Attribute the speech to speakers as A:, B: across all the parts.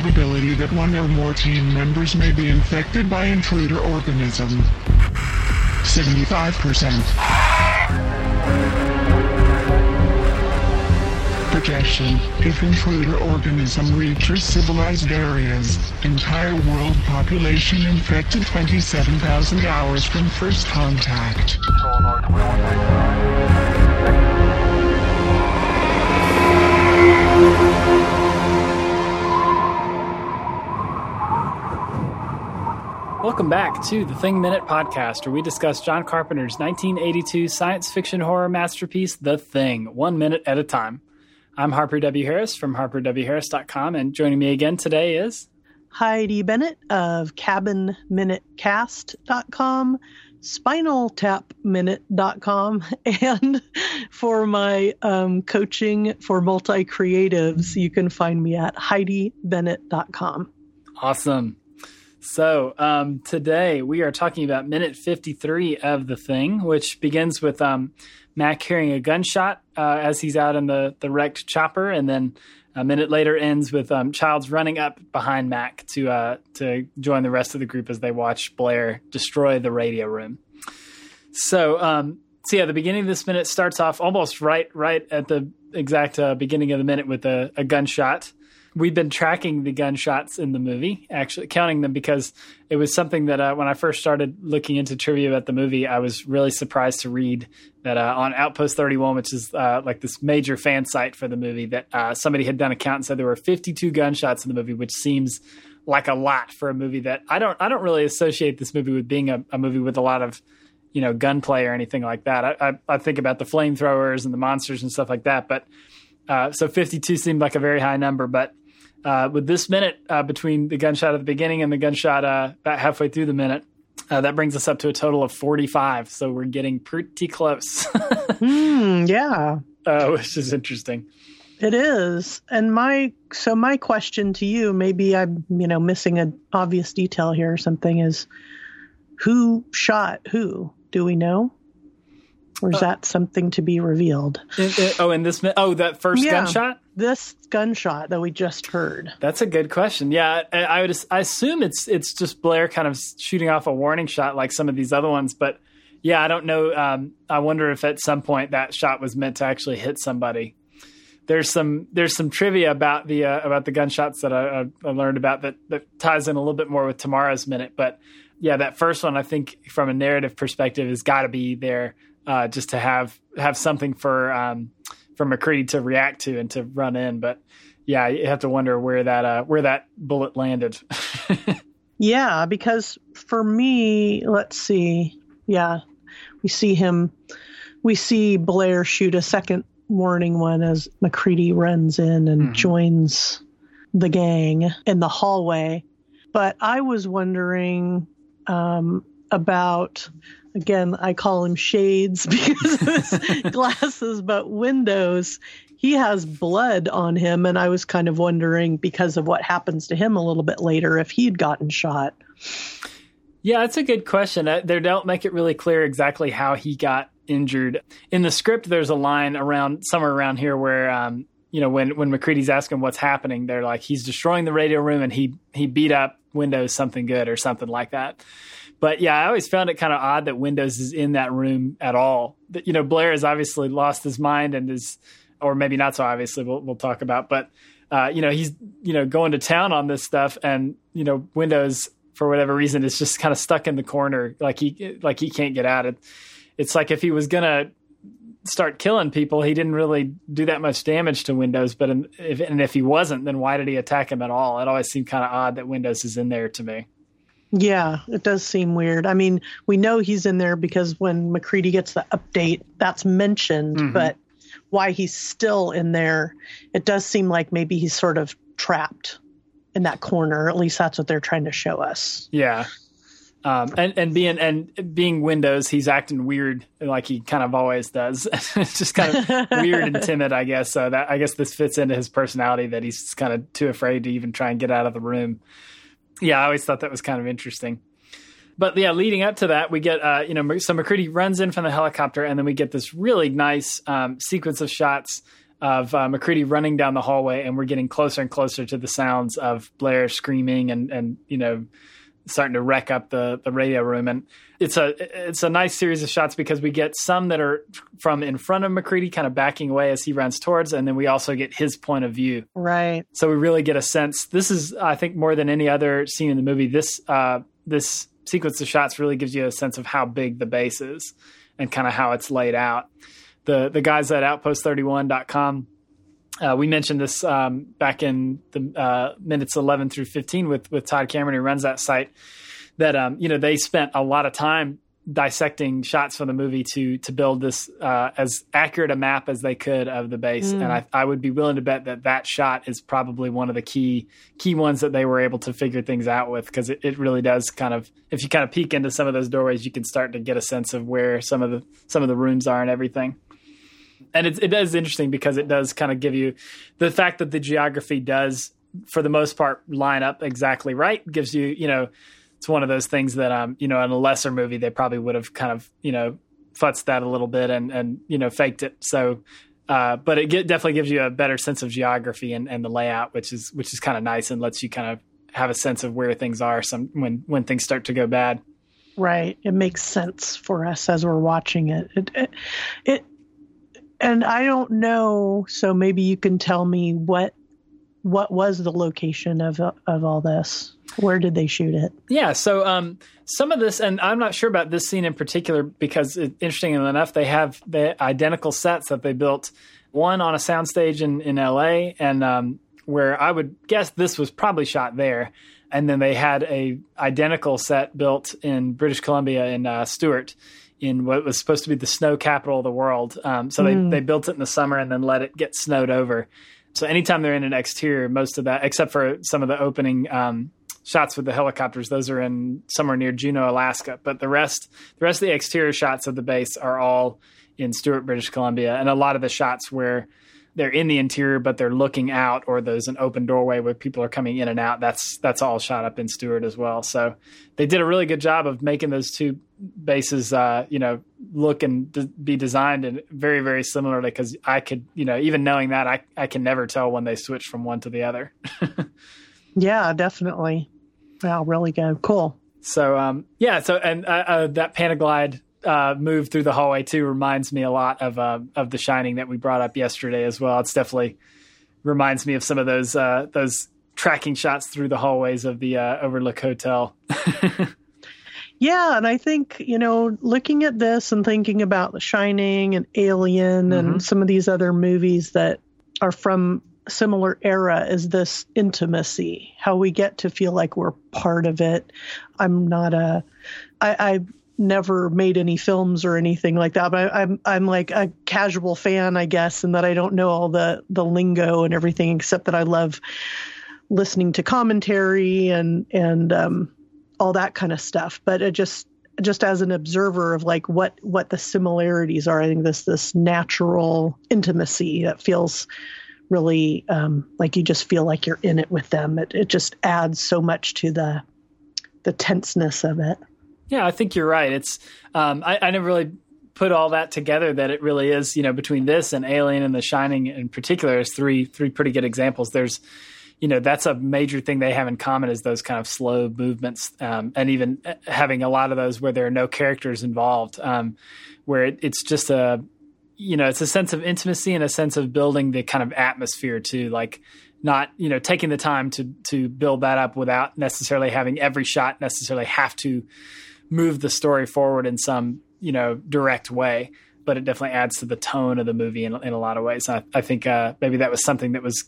A: probability that one or more team members may be infected by intruder organism. 75%. Projection. If intruder organism reaches civilized areas, entire world population infected 27,000 hours from first contact.
B: Welcome back to the Thing Minute podcast, where we discuss John Carpenter's 1982 science fiction horror masterpiece, The Thing, one minute at a time. I'm Harper W. Harris from harperwharris.com, and joining me again today is
C: Heidi Bennett of cabinminutecast.com, spinaltapminute.com, and for my um, coaching for multi creatives, you can find me at heidibennett.com.
B: Awesome. So um, today we are talking about minute 53 of the thing, which begins with um, Mac hearing a gunshot uh, as he's out in the, the wrecked chopper, and then a minute later ends with um, Childs running up behind Mac to uh, to join the rest of the group as they watch Blair destroy the radio room. So, um, so yeah, the beginning of this minute starts off almost right right at the exact uh, beginning of the minute with a, a gunshot we've been tracking the gunshots in the movie, actually counting them because it was something that uh, when I first started looking into trivia about the movie, I was really surprised to read that uh, on Outpost 31, which is uh, like this major fan site for the movie, that uh, somebody had done a count and said there were 52 gunshots in the movie, which seems like a lot for a movie that I don't I don't really associate this movie with being a, a movie with a lot of you know gunplay or anything like that. I, I, I think about the flamethrowers and the monsters and stuff like that, but uh, so 52 seemed like a very high number, but uh, with this minute uh, between the gunshot at the beginning and the gunshot uh, about halfway through the minute, uh, that brings us up to a total of 45. So we're getting pretty close.
C: mm, yeah.
B: Uh, which is interesting.
C: It is. And my so my question to you, maybe I'm, you know, missing an obvious detail here or something is who shot who? Do we know? Or is uh, that something to be revealed?
B: It, it, oh, in this oh that first yeah, gunshot.
C: This gunshot that we just heard.
B: That's a good question. Yeah, I, I would I assume it's it's just Blair kind of shooting off a warning shot like some of these other ones, but yeah, I don't know. Um, I wonder if at some point that shot was meant to actually hit somebody. There's some there's some trivia about the uh, about the gunshots that I, I learned about that that ties in a little bit more with tomorrow's minute, but yeah, that first one I think from a narrative perspective has got to be there uh, just to have have something for um, for MacReady to react to and to run in. But yeah, you have to wonder where that uh, where that bullet landed.
C: yeah, because for me, let's see. Yeah, we see him. We see Blair shoot a second warning one as MacReady runs in and mm-hmm. joins the gang in the hallway. But I was wondering um, about again, I call him Shades because of his glasses, but Windows, he has blood on him. And I was kind of wondering because of what happens to him a little bit later if he'd gotten shot.
B: Yeah, that's a good question. They don't make it really clear exactly how he got injured. In the script, there's a line around somewhere around here where, um, you know, when when MacReady's asking what's happening, they're like, he's destroying the radio room and he he beat up Windows something good or something like that. But yeah, I always found it kind of odd that Windows is in that room at all. That You know, Blair has obviously lost his mind and is, or maybe not so obviously. We'll, we'll talk about, but uh, you know, he's you know going to town on this stuff, and you know, Windows for whatever reason is just kind of stuck in the corner, like he like he can't get out. It. It's like if he was gonna start killing people, he didn't really do that much damage to Windows. But if, and if he wasn't, then why did he attack him at all? It always seemed kind of odd that Windows is in there to me.
C: Yeah, it does seem weird. I mean, we know he's in there because when MacReady gets the update, that's mentioned, mm-hmm. but why he's still in there, it does seem like maybe he's sort of trapped in that corner. At least that's what they're trying to show us.
B: Yeah. Um, and, and being and being Windows, he's acting weird like he kind of always does. it's just kind of weird and timid, I guess. So that I guess this fits into his personality that he's kind of too afraid to even try and get out of the room yeah, I always thought that was kind of interesting. But yeah, leading up to that, we get uh, you know so MacReady runs in from the helicopter, and then we get this really nice um, sequence of shots of uh, MacReady running down the hallway, and we're getting closer and closer to the sounds of Blair screaming and and you know starting to wreck up the the radio room. And it's a it's a nice series of shots because we get some that are from in front of MacReady, kind of backing away as he runs towards, and then we also get his point of view.
C: Right.
B: So we really get a sense. This is, I think, more than any other scene in the movie. This uh, this sequence of shots really gives you a sense of how big the base is and kind of how it's laid out the the guys at outpost31.com uh, we mentioned this um, back in the uh, minutes 11 through 15 with with Todd Cameron who runs that site that um, you know they spent a lot of time dissecting shots from the movie to to build this uh, as accurate a map as they could of the base mm. and I, I would be willing to bet that that shot is probably one of the key key ones that they were able to figure things out with because it, it really does kind of if you kind of peek into some of those doorways you can start to get a sense of where some of the some of the rooms are and everything and it's, it is interesting because it does kind of give you the fact that the geography does, for the most part, line up exactly right. Gives you, you know, it's one of those things that, um, you know, in a lesser movie they probably would have kind of, you know, futzed that a little bit and and you know faked it. So, uh, but it get, definitely gives you a better sense of geography and, and the layout, which is which is kind of nice and lets you kind of have a sense of where things are. Some when when things start to go bad.
C: Right. It makes sense for us as we're watching it. It, it, it and I don't know, so maybe you can tell me what what was the location of of all this? Where did they shoot it?
B: Yeah, so um, some of this, and I'm not sure about this scene in particular because, it, interesting enough, they have the identical sets that they built. One on a soundstage in in L.A. and um, where I would guess this was probably shot there, and then they had a identical set built in British Columbia in uh, Stewart in what was supposed to be the snow capital of the world. Um, so mm. they, they built it in the summer and then let it get snowed over. So anytime they're in an exterior, most of that, except for some of the opening um, shots with the helicopters, those are in somewhere near Juneau, Alaska. But the rest, the rest of the exterior shots of the base are all in Stewart, British Columbia, and a lot of the shots where they're in the interior but they're looking out or there's an open doorway where people are coming in and out that's that's all shot up in Stewart as well so they did a really good job of making those two bases uh, you know look and d- be designed and very very similarly because I could you know even knowing that I I can never tell when they switch from one to the other
C: yeah definitely wow really good cool
B: so um yeah so and uh, uh, that Panaglide uh, move through the hallway too reminds me a lot of uh, of The Shining that we brought up yesterday as well. It's definitely reminds me of some of those uh, those tracking shots through the hallways of the uh, Overlook Hotel.
C: yeah, and I think you know, looking at this and thinking about The Shining and Alien mm-hmm. and some of these other movies that are from similar era is this intimacy how we get to feel like we're part of it i'm not a I, I never made any films or anything like that, but I, am I'm, I'm like a casual fan, I guess, and that I don't know all the the lingo and everything, except that I love listening to commentary and and um, all that kind of stuff. But it just just as an observer of like what what the similarities are, I think this this natural intimacy that feels really um, like you just feel like you're in it with them. It it just adds so much to the the tenseness of it.
B: Yeah, I think you're right. It's um, I, I never really put all that together that it really is you know between this and Alien and The Shining in particular is three three pretty good examples. There's you know that's a major thing they have in common is those kind of slow movements um, and even uh, having a lot of those where there are no characters involved um, where it, it's just a you know it's a sense of intimacy and a sense of building the kind of atmosphere too like not you know taking the time to to build that up without necessarily having every shot necessarily have to move the story forward in some you know direct way but it definitely adds to the tone of the movie in, in a lot of ways. I, I think uh, maybe that was something that was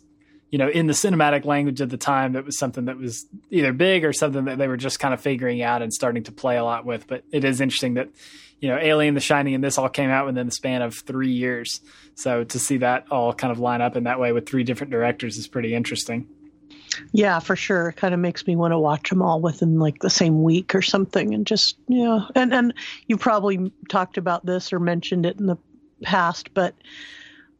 B: you know in the cinematic language of the time that was something that was either big or something that they were just kind of figuring out and starting to play a lot with but it is interesting that you know alien the shining and this all came out within the span of three years so to see that all kind of line up in that way with three different directors is pretty interesting
C: yeah, for sure. It kind of makes me want to watch them all within like the same week or something, and just yeah. And and you probably talked about this or mentioned it in the past, but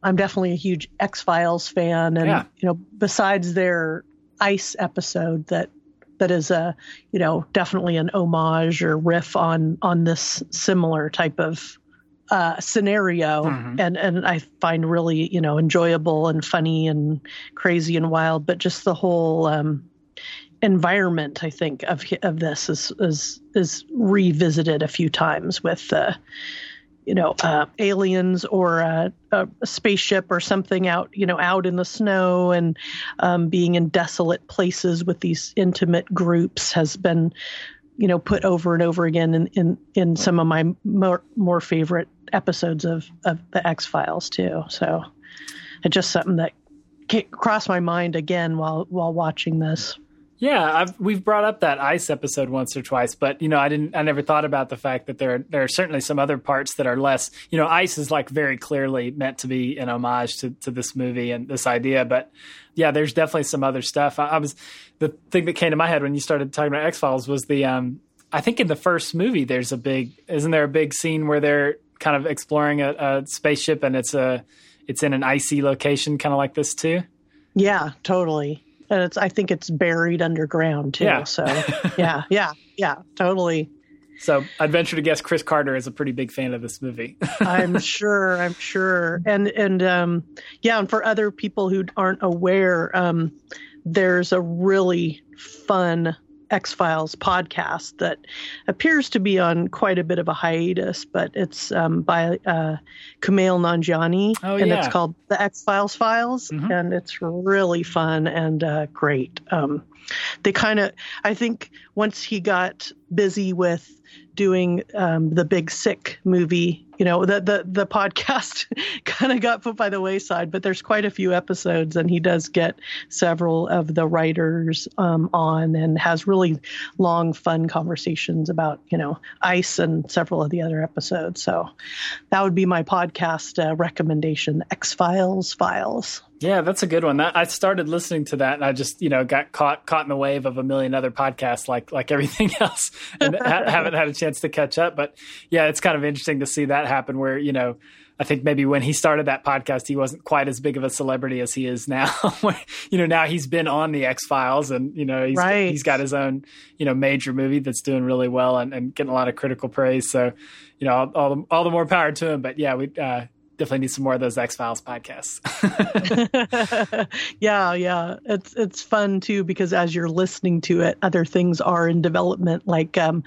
C: I'm definitely a huge X Files fan, and yeah. you know, besides their ice episode that that is a you know definitely an homage or riff on on this similar type of uh, scenario,
B: Mhm.
C: and and I find really you know enjoyable and funny and crazy and wild. But just the whole um, environment, I think of of this is is is revisited a few times with. Uh, you know, uh, aliens or a, a, spaceship or something out, you know, out in the snow and um, being in desolate places with these intimate groups has been, you know, put over and over again in in, in some of my more more favorite episodes of of the X Files too. So, it's just something that crossed my mind again while while watching this.
B: Yeah, I've, we've brought up that ice episode once or twice, but you know, I didn't, I never thought about the fact that there, there are certainly some other parts that are less. You know, ice is like very clearly meant to be an homage to, to this movie and this idea, but yeah, there's definitely some other stuff. I, I was the thing that came to my head when you started talking about X Files was the, um, I think in the first movie there's a big, isn't there a big scene where they're kind of exploring a, a spaceship and it's a, it's in an icy location, kind of like this too.
C: Yeah, totally. And it's I think it's buried underground too.
B: Yeah.
C: So yeah, yeah, yeah, totally.
B: So I'd venture to guess Chris Carter is a pretty big fan of this movie.
C: I'm sure. I'm sure. And and um, yeah, and for other people who aren't aware, um, there's a really fun X Files podcast that appears to be on quite a bit of a hiatus, but it's um, by uh, Kumail Nanjiani,
B: Oh,
C: and
B: yeah.
C: it's called the X Files Files,
B: Mhm.
C: and it's really fun and uh, great. Um, they kind of, I think, once he got busy with doing um, the Big Sick movie, you know, the the the podcast kind of got put by the wayside. But there's quite a few episodes, and he does get several of the writers um, on, and has really long, fun conversations about you know ice and several of the other episodes. So that would be my podcast uh, recommendation: X Files Files.
B: Yeah, that's a good one. That, I started listening to that, and I just you know got caught caught in the wave of a million other podcasts, like like everything else, and ha- haven't had a chance to catch up. But yeah, it's kind of interesting to see that happen. Where you know, I think maybe when he started that podcast, he wasn't quite as big of a celebrity as he is now. you know, now he's been on the X Files, and you know he's
C: Right.
B: he's got his own you know major movie that's doing really well and, and getting a lot of critical praise. So you know, all, all the all the more power to him. But yeah, we. Uh, Definitely need some more of those X Files podcasts.
C: yeah, yeah. It's it's fun too because as you're listening to it, other things are in development. Like, um,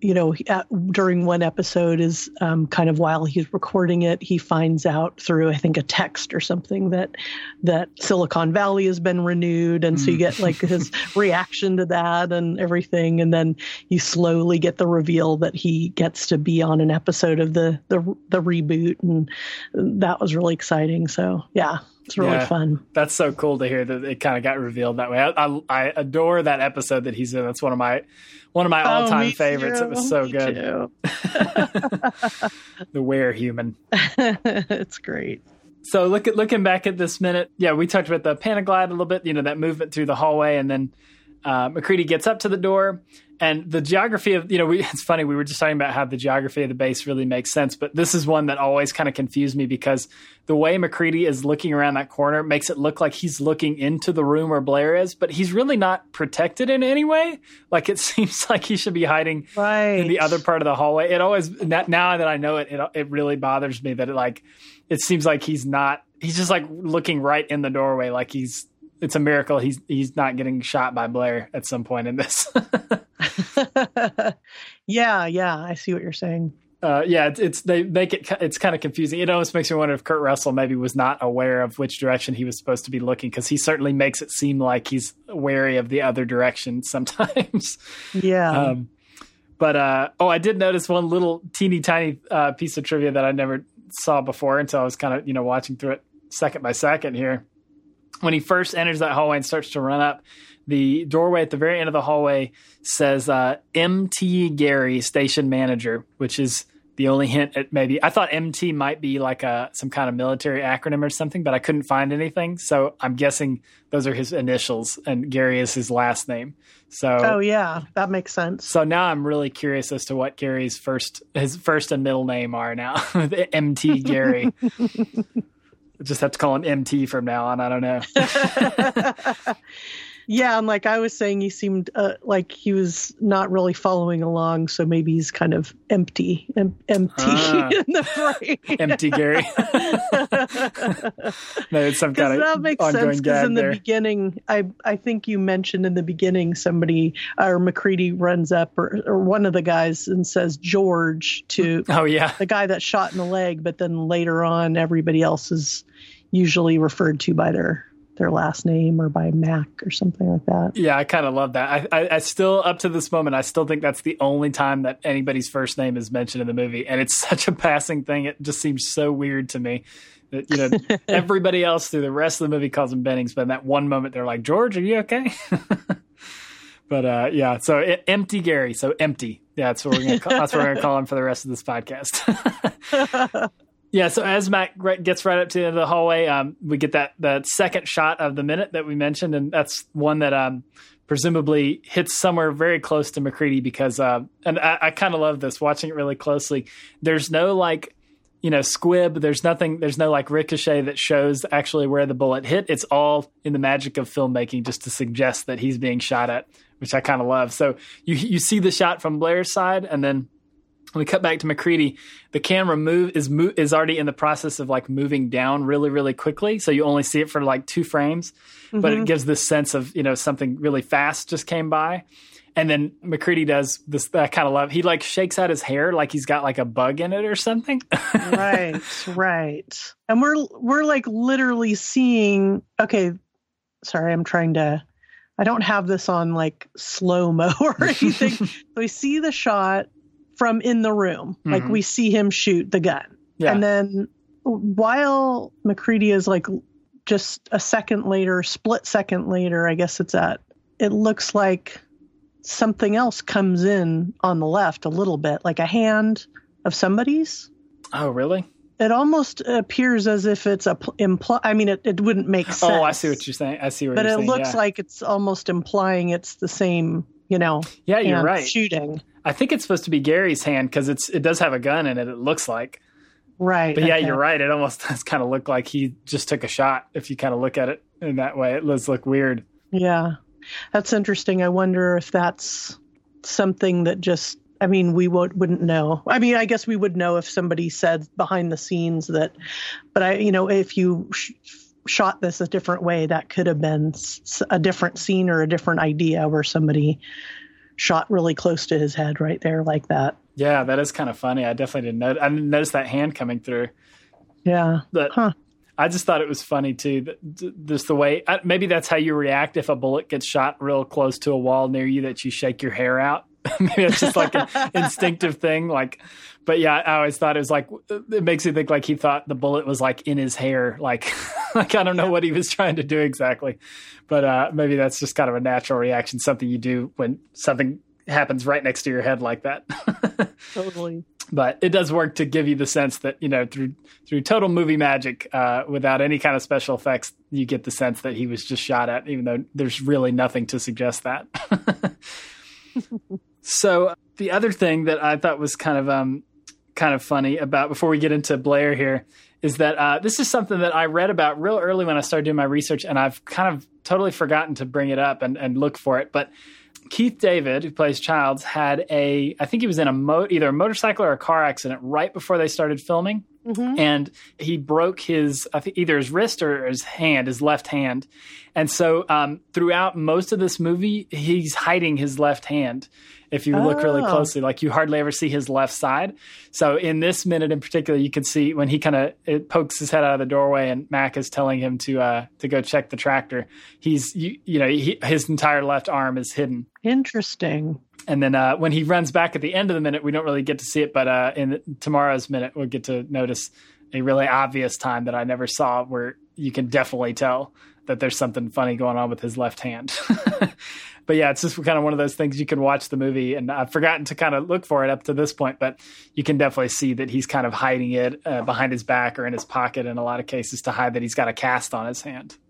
C: you know, at, during one episode is um, kind of while he's recording it, he finds out through I think a text or something that that Silicon Valley has been renewed, and so you get like his reaction to that and everything, and then you slowly get the reveal that he gets to be on an episode of the the the reboot, and that was really exciting. So yeah, it's really
B: Yeah.
C: fun.
B: That's so cool to hear that it kind of got revealed that way. I, I, I adore that episode that he's in. That's one of my one of my all
C: Oh,
B: time
C: me
B: favorites. It was so
C: Me
B: good. The Were Human.
C: it's great.
B: So look at looking back at this minute. Yeah, we talked about the Panaglide a little bit. You know that movement through the hallway, and then uh, MacReady gets up to the door, and the geography of you know we, it's funny we were just talking about how the geography of the base really makes sense, but this is one that always kind of confused me because the way MacReady is looking around that corner makes it look like he's looking into the room where Blair is, but he's really not protected in any way. Like it seems like he should be hiding
C: Right.
B: in the other part of the hallway. It always now that I know it, it it really bothers me that it like it seems like he's not. He's just like looking right in the doorway, like he's. It's a miracle he's he's not getting shot by Blair at some point in this.
C: yeah, yeah. I see what you're saying.
B: uh, yeah, it's, it's they make it it's kind of confusing. It almost makes me wonder if Kurt Russell maybe was not aware of which direction he was supposed to be looking because he certainly makes it seem like he's wary of the other direction sometimes.
C: Yeah.
B: Um, but uh, oh, I did notice one little teeny tiny uh, piece of trivia that I never saw before until I was kind of you know watching through it second by second here. When he first enters that hallway and starts to run up, the doorway at the very end of the hallway says uh, "MT Garry, station manager," which is the only hint at maybe. I thought MT might be like a some kind of military acronym or something, but I couldn't find anything. So I'm guessing those are his initials, and Garry is his last name. So
C: oh, yeah. That makes sense.
B: so now I'm really curious as to what Garry's first his first and middle name are now. MT Garry. Just have to call him MT from now on. I don't know.
C: Yeah, and like I was saying, he seemed uh, like he was not really following along, so maybe he's kind of empty, em- empty
B: Ah.
C: in the frame.
B: Empty Garry. no, it's some kind of
C: that makes
B: ongoing
C: sense. Because in the beginning, I I think you mentioned in the beginning somebody or MacReady runs up or, or one of the guys and says George to
B: Oh yeah,
C: the guy that shot in the leg, but then later on, everybody else is usually referred to by their their last name or by Mac or something like that.
B: yeah. I kind of love that. I, I, I still, up to this moment, I still think that's the only time that anybody's first name is mentioned in the movie, and it's such a passing thing. It just seems so weird to me. That, you know, everybody else through the rest of the movie calls him Bennings, but in that one moment they're like, "George, are you okay?" but uh, yeah, so e- empty Garry, so empty. Yeah, that's what we're gonna call, that's what we're gonna call him for the rest of this podcast. Yeah, so as right- gets right up to the end of the hallway, um, we get that that second shot of the minute that we mentioned, and that's one that um, presumably hits somewhere very close to MacReady because, uh, and I, I kind of love this watching it really closely. There's no like, you know, squib. There's nothing. There's no like ricochet that shows actually where the bullet hit. It's all in the magic of filmmaking, just to suggest that he's being shot at, which I kind of love. So you you see the shot from Blair's side, and then we cut back to MacReady, the camera move is mo- is already in the process of like moving down really really quickly. So you only see it for like two frames, but it mm-hmm. gives this sense of you know something really fast just came by. And then MacReady does this. I kind of love. He like shakes out his hair like he's got like a bug in it or something.
C: right, right. And we're we're like literally seeing. Okay, sorry, I'm trying to. I don't have this on like slow mo or anything. so we see the shot from in the room, like
B: Mhm.
C: we see him shoot the gun,
B: yeah,
C: and then while MacReady is like just a second later, split second later, I guess it's at. It looks like something else comes in on the left a little bit, like a hand of somebody's
B: oh really?
C: it almost appears as if it's a pl- imply. I mean, it, it wouldn't make sense.
B: Oh, I see what you're saying. I see what
C: But
B: you're saying.
C: But it looks
B: yeah.
C: like it's almost implying it's the same. You know,
B: yeah, you're right.
C: Shooting,
B: I think it's supposed to be Garry's hand because it's it does have a gun in it. It looks like.
C: right?
B: But yeah,
C: okay.
B: you're right. It almost does kind of look like he just took a shot. If you kind of look at it in that way, it does look weird.
C: Yeah, that's interesting. I wonder if that's something that just. I mean, we would, wouldn't know. I mean, I guess we would know if somebody said behind the scenes that. But I, you know, if you sh- shot this a different way, that could have been s- a different scene or a different idea where somebody shot really close to his head right there like that.
B: Yeah, that is kind of funny. I definitely didn't know. I didn't notice that hand coming through.
C: Yeah.
B: But
C: Huh.
B: I just thought it was funny too. That just the way uh, maybe that's how you react if a bullet gets shot real close to a wall near you. That you shake your hair out. maybe it's just like an instinctive thing. Like, but yeah, I always thought it was like it makes me think like he thought the bullet was like in his hair. Like, like I don't know what he was trying to do exactly, but uh, maybe that's just kind of a natural reaction, something you do when something happens right next to your head like that.
C: Totally.
B: but it does work to give you the sense that you know through through total movie magic uh, without any kind of special effects you get the sense that he was just shot at even though there's really nothing to suggest that so the other thing that i thought was kind of um kind of funny about before we get into blair here is that uh, this is something that i read about real early when i started doing my research and i've kind of totally forgotten to bring it up and, and look for it but Keith David, who plays Childs, had a I think he was in a mo- either a motorcycle or a car accident right before they started filming,
C: Mhm.
B: and he broke his I think either his wrist or his hand, his left hand, and so um, throughout most of this movie, he's hiding his left hand. If you look really
C: Oh.
B: closely, like you hardly ever see his left side. So in this minute in particular, you can see when he kind of pokes his head out of the doorway, and Mac is telling him to uh, to go check the tractor. He's you, you know he, his entire left arm is hidden.
C: Interesting.
B: And then uh, when he runs back at the end of the minute, we don't really get to see it, but uh, in tomorrow's minute, we'll get to notice a really obvious time that I never saw where you can definitely tell that there's something funny going on with his left hand. but yeah, it's just kind of one of those things you can watch the movie, and I've forgotten to kind of look for it up to this point, but you can definitely see that he's kind of hiding it uh, behind his back or in his pocket in a lot of cases to hide that he's got a cast on his hand.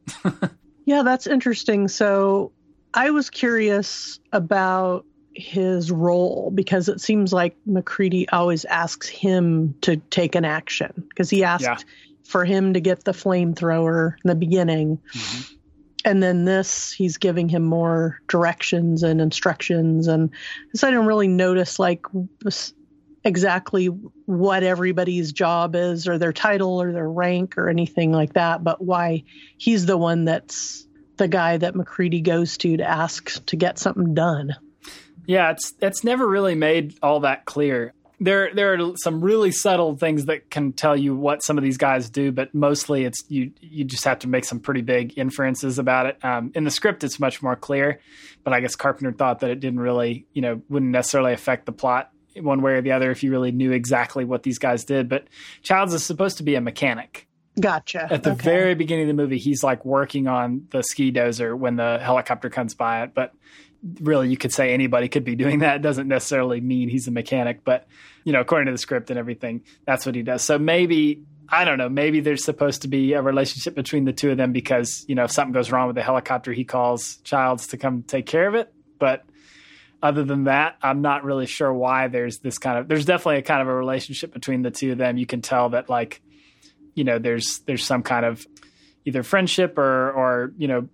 C: Yeah, that's interesting. So I was curious about his role because it seems like MacReady always asks him to take an action because he asked
B: Yeah.
C: for him to get the flamethrower in the beginning. Mm-hmm. and then this he's giving him more directions and instructions and so i didn't really notice like exactly what everybody's job is or their title or their rank or anything like that but why he's the one that's the guy that macready goes to to ask to get something done
B: yeah it's it's never really made all that clear there there are some really subtle things that can tell you what some of these guys do, but mostly it's you you just have to make some pretty big inferences about it. Um, in the script, it's much more clear, but I guess Carpenter thought that it didn't really you know wouldn't necessarily affect the plot one way or the other if you really knew exactly what these guys did. But Childs is supposed to be a mechanic.
C: Gotcha.
B: At the
C: okay.
B: very beginning of the movie, he's like working on the ski dozer when the helicopter comes by it, but really you could say anybody could be doing that. It doesn't necessarily mean he's a mechanic, but you know, according to the script and everything, that's what he does. So maybe I don't know, maybe there's supposed to be a relationship between the two of them because, you know, if something goes wrong with the helicopter, he calls Childs to come take care of it. But other than that, I'm not really sure why there's this kind of there's definitely a kind of a relationship between the two of them. You can tell that like, you know, there's there's some kind of either friendship or or, you know,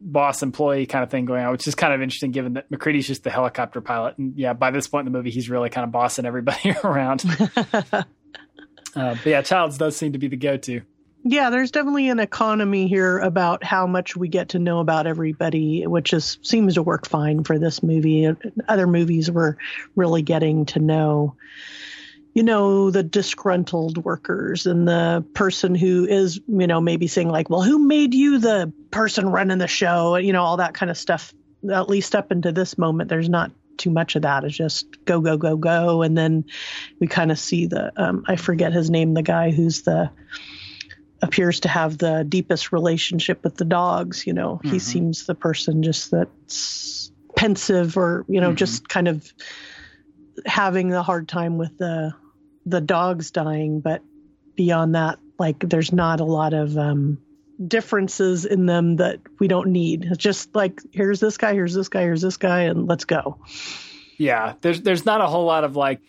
B: boss employee kind of thing going on, which is kind of interesting given that MacReady's just the helicopter pilot. And yeah, by this point in the movie, he's really kind of bossing everybody around. uh, but yeah, Childs does seem to be the go to.
C: Yeah, there's definitely an economy here about how much we get to know about everybody, which is seems to work fine for this movie. Other movies we're really getting to know you know, the disgruntled workers and the person who is, you know, maybe saying like, well, who made you the person running the show? You know, all that kind of stuff. At least up into this moment, there's not too much of that. It's just go, go, go, go. And then we kind of see the, um, I forget his name, the guy who's the, appears to have the deepest relationship with the dogs. You know, mm-hmm. he seems the person just that's pensive or, you know, mm-hmm. just kind of having a hard time with the the dogs dying, but beyond that, like there's not a lot of um, differences in them that we don't need. It's just like here's this guy, here's this guy, here's this guy, and let's go.
B: Yeah, there's there's not a whole lot of like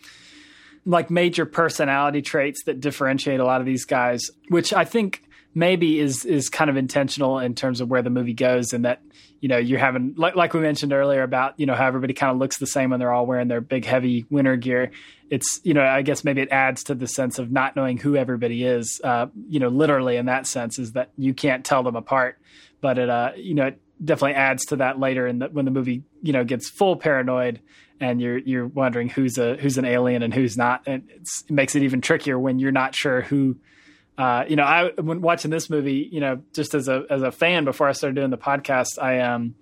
B: like major personality traits that differentiate a lot of these guys, which I think maybe is is kind of intentional in terms of where the movie goes and that you know you're having like, like we mentioned earlier about you know how everybody kind of looks the same when they're all wearing their big heavy winter gear. It's you know i guess maybe it adds to the sense of not knowing who everybody is uh, you know literally in that sense is that you can't tell them apart. But it uh you know it definitely adds to that later in the, when the movie you know gets full paranoid and you're you're wondering who's a who's an alien and who's not. And it makes it even trickier when you're not sure who uh, you know, I when watching this movie, you know, just as a as a fan before I started doing the podcast, I um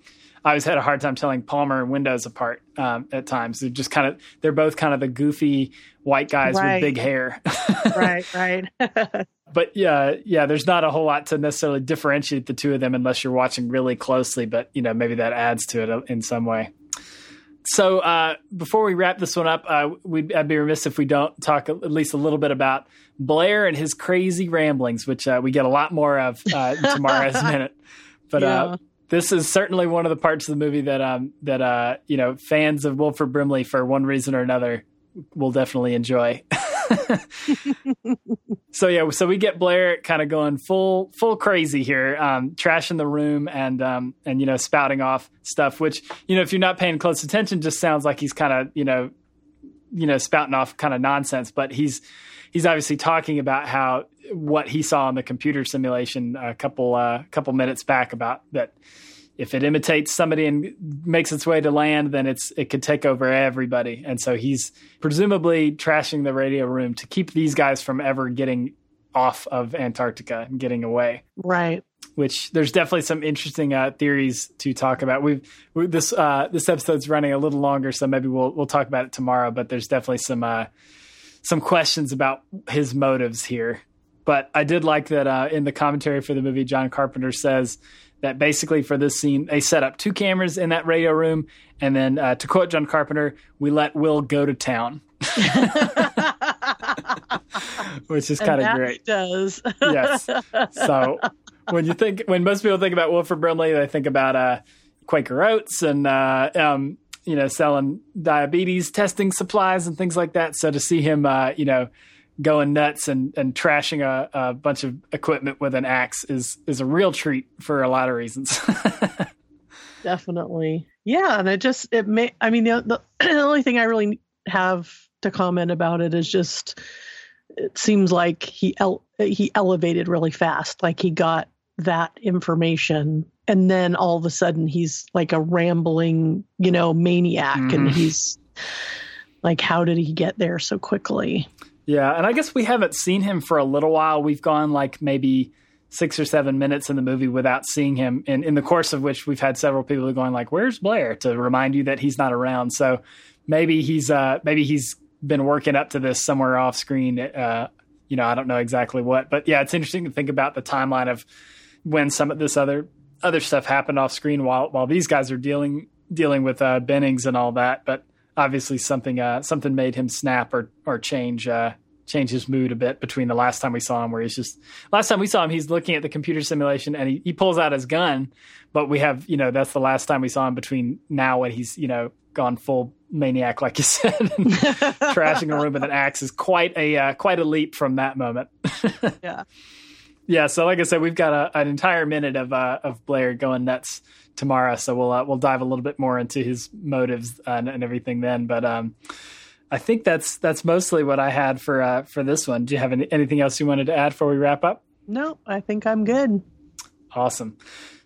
B: I always had a hard time telling Palmer and Windows apart um, at times. They're just kind of they're both kind of the goofy white guys right. with big hair.
C: right, right.
B: but yeah, yeah, there's not a whole lot to necessarily differentiate the two of them unless you're watching really closely. But you know, maybe that adds to it in some way. So uh, before we wrap this one up, uh, we'd, I'd be remiss if we don't talk at least a little bit about Blair and his crazy ramblings, which uh, we get a lot more of uh, tomorrow's minute. But uh, yeah. this is certainly one of the parts of the movie that um, that uh, you know fans of Wilford Brimley for one reason or another will definitely enjoy. so yeah, so we get Blair kind of going full full crazy here, um, trashing the room and um, and you know spouting off stuff, which you know if you're not paying close attention, just sounds like he's kind of you know you know spouting off kind of nonsense, but he's he's obviously talking about how what he saw in the computer simulation a couple uh, couple minutes back about that if it imitates somebody and makes its way to land, then it's it could take over everybody. And so he's presumably trashing the radio room to keep these guys from ever getting off of Antarctica and getting away.
C: Right.
B: Which there's definitely some interesting uh, theories to talk about. We've we, this uh, this episode's running a little longer, so maybe we'll we'll talk about it tomorrow. But there's definitely some uh, some questions about his motives here. But I did like that uh, in the commentary for the movie, John Carpenter says that basically for this scene they set up two cameras in that radio room, and then uh, to quote John Carpenter, we let Will go to town. Which is kind of great.
C: Does
B: yes. So when you think when most people think about Wilford Brimley, they think about uh, Quaker Oats and uh, um, you know selling diabetes testing supplies and things like that. So to see him, uh, you know, going nuts and, and trashing a, a bunch of equipment with an axe is is a real treat for a lot of reasons.
C: Definitely, yeah, and it just it may. I mean, the, the only thing I really have to comment about it is just it seems like he el- he elevated really fast. Like he got that information and then all of a sudden he's like a rambling, you know, maniac mm. and he's like how did he get there so quickly?
B: Yeah, and I guess we haven't seen him for a little while. We've gone like maybe six or seven minutes in the movie without seeing him, and in the course of which we've had several people going like, "Where's Blair?" to remind you that he's not around. So maybe he's uh, maybe he's been working up to this somewhere off screen. Uh, you know, I don't know exactly what, but yeah, it's interesting to think about the timeline of when some of this other other stuff happened off screen while while these guys are dealing dealing with uh, Bennings and all that. But obviously, something uh, something made him snap or or change uh, change his mood a bit between the last time we saw him, where he's just last time we saw him, he's looking at the computer simulation and he, he pulls out his gun. But we have you know that's the last time we saw him between now and he's you know gone full maniac, like you said, trashing a room with an axe is quite a uh, quite a leap from that moment.
C: yeah,
B: yeah. So, like I said, we've got a, an entire minute of uh, of Blair going nuts tomorrow, so we'll uh, we'll dive a little bit more into his motives and, and everything then. But um, I think that's that's mostly what I had for uh, for this one. Do you have any, anything else you wanted to add before we wrap up?
C: No, I think I'm good.
B: Awesome.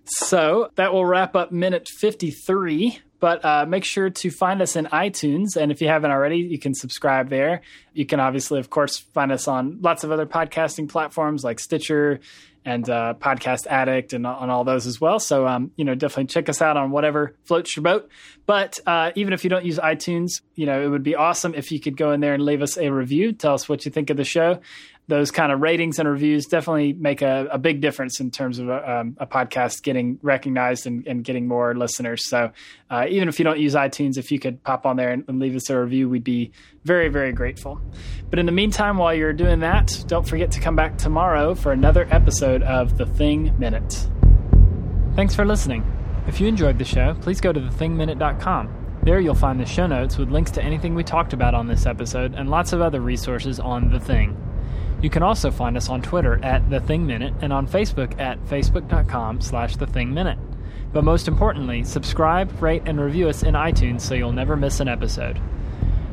B: So that will wrap up minute 53 but uh, make sure to find us in iTunes. And if you haven't already, you can subscribe there. You can obviously, of course, find us on lots of other podcasting platforms like Stitcher and uh, Podcast Addict and on all those as well. So, um, you know, definitely check us out on whatever floats your boat. But uh, even if you don't use iTunes, you know, it would be awesome if you could go in there and leave us a review. Tell us what you think of the show those kind of ratings and reviews definitely make a, a big difference in terms of a, um, a podcast getting recognized and, and, getting more listeners. So uh, even if you don't use iTunes, if you could pop on there and, and, leave us a review, we'd be very, very grateful. But in the meantime, while you're doing that, don't forget to come back tomorrow for another episode of The Thing Minute. Thanks for listening. If you enjoyed the show, please go to thethingminute.com. There you'll find the show notes with links to anything we talked about on this episode and lots of other resources on The Thing. You can also find us on Twitter at The Thing Minute and on Facebook at facebook.com slash The Thing Minute. But most importantly, subscribe, rate, and review us in iTunes so you'll never miss an episode.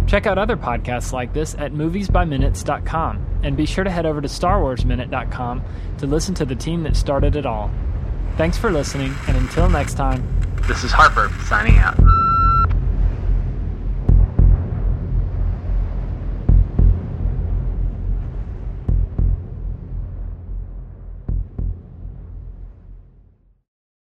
B: Check out other podcasts like this at moviesbyminutes.com and be sure to head over to starwarsminute.com to listen to the team that started it all. Thanks for listening, and until next time,
D: this is Harper signing out.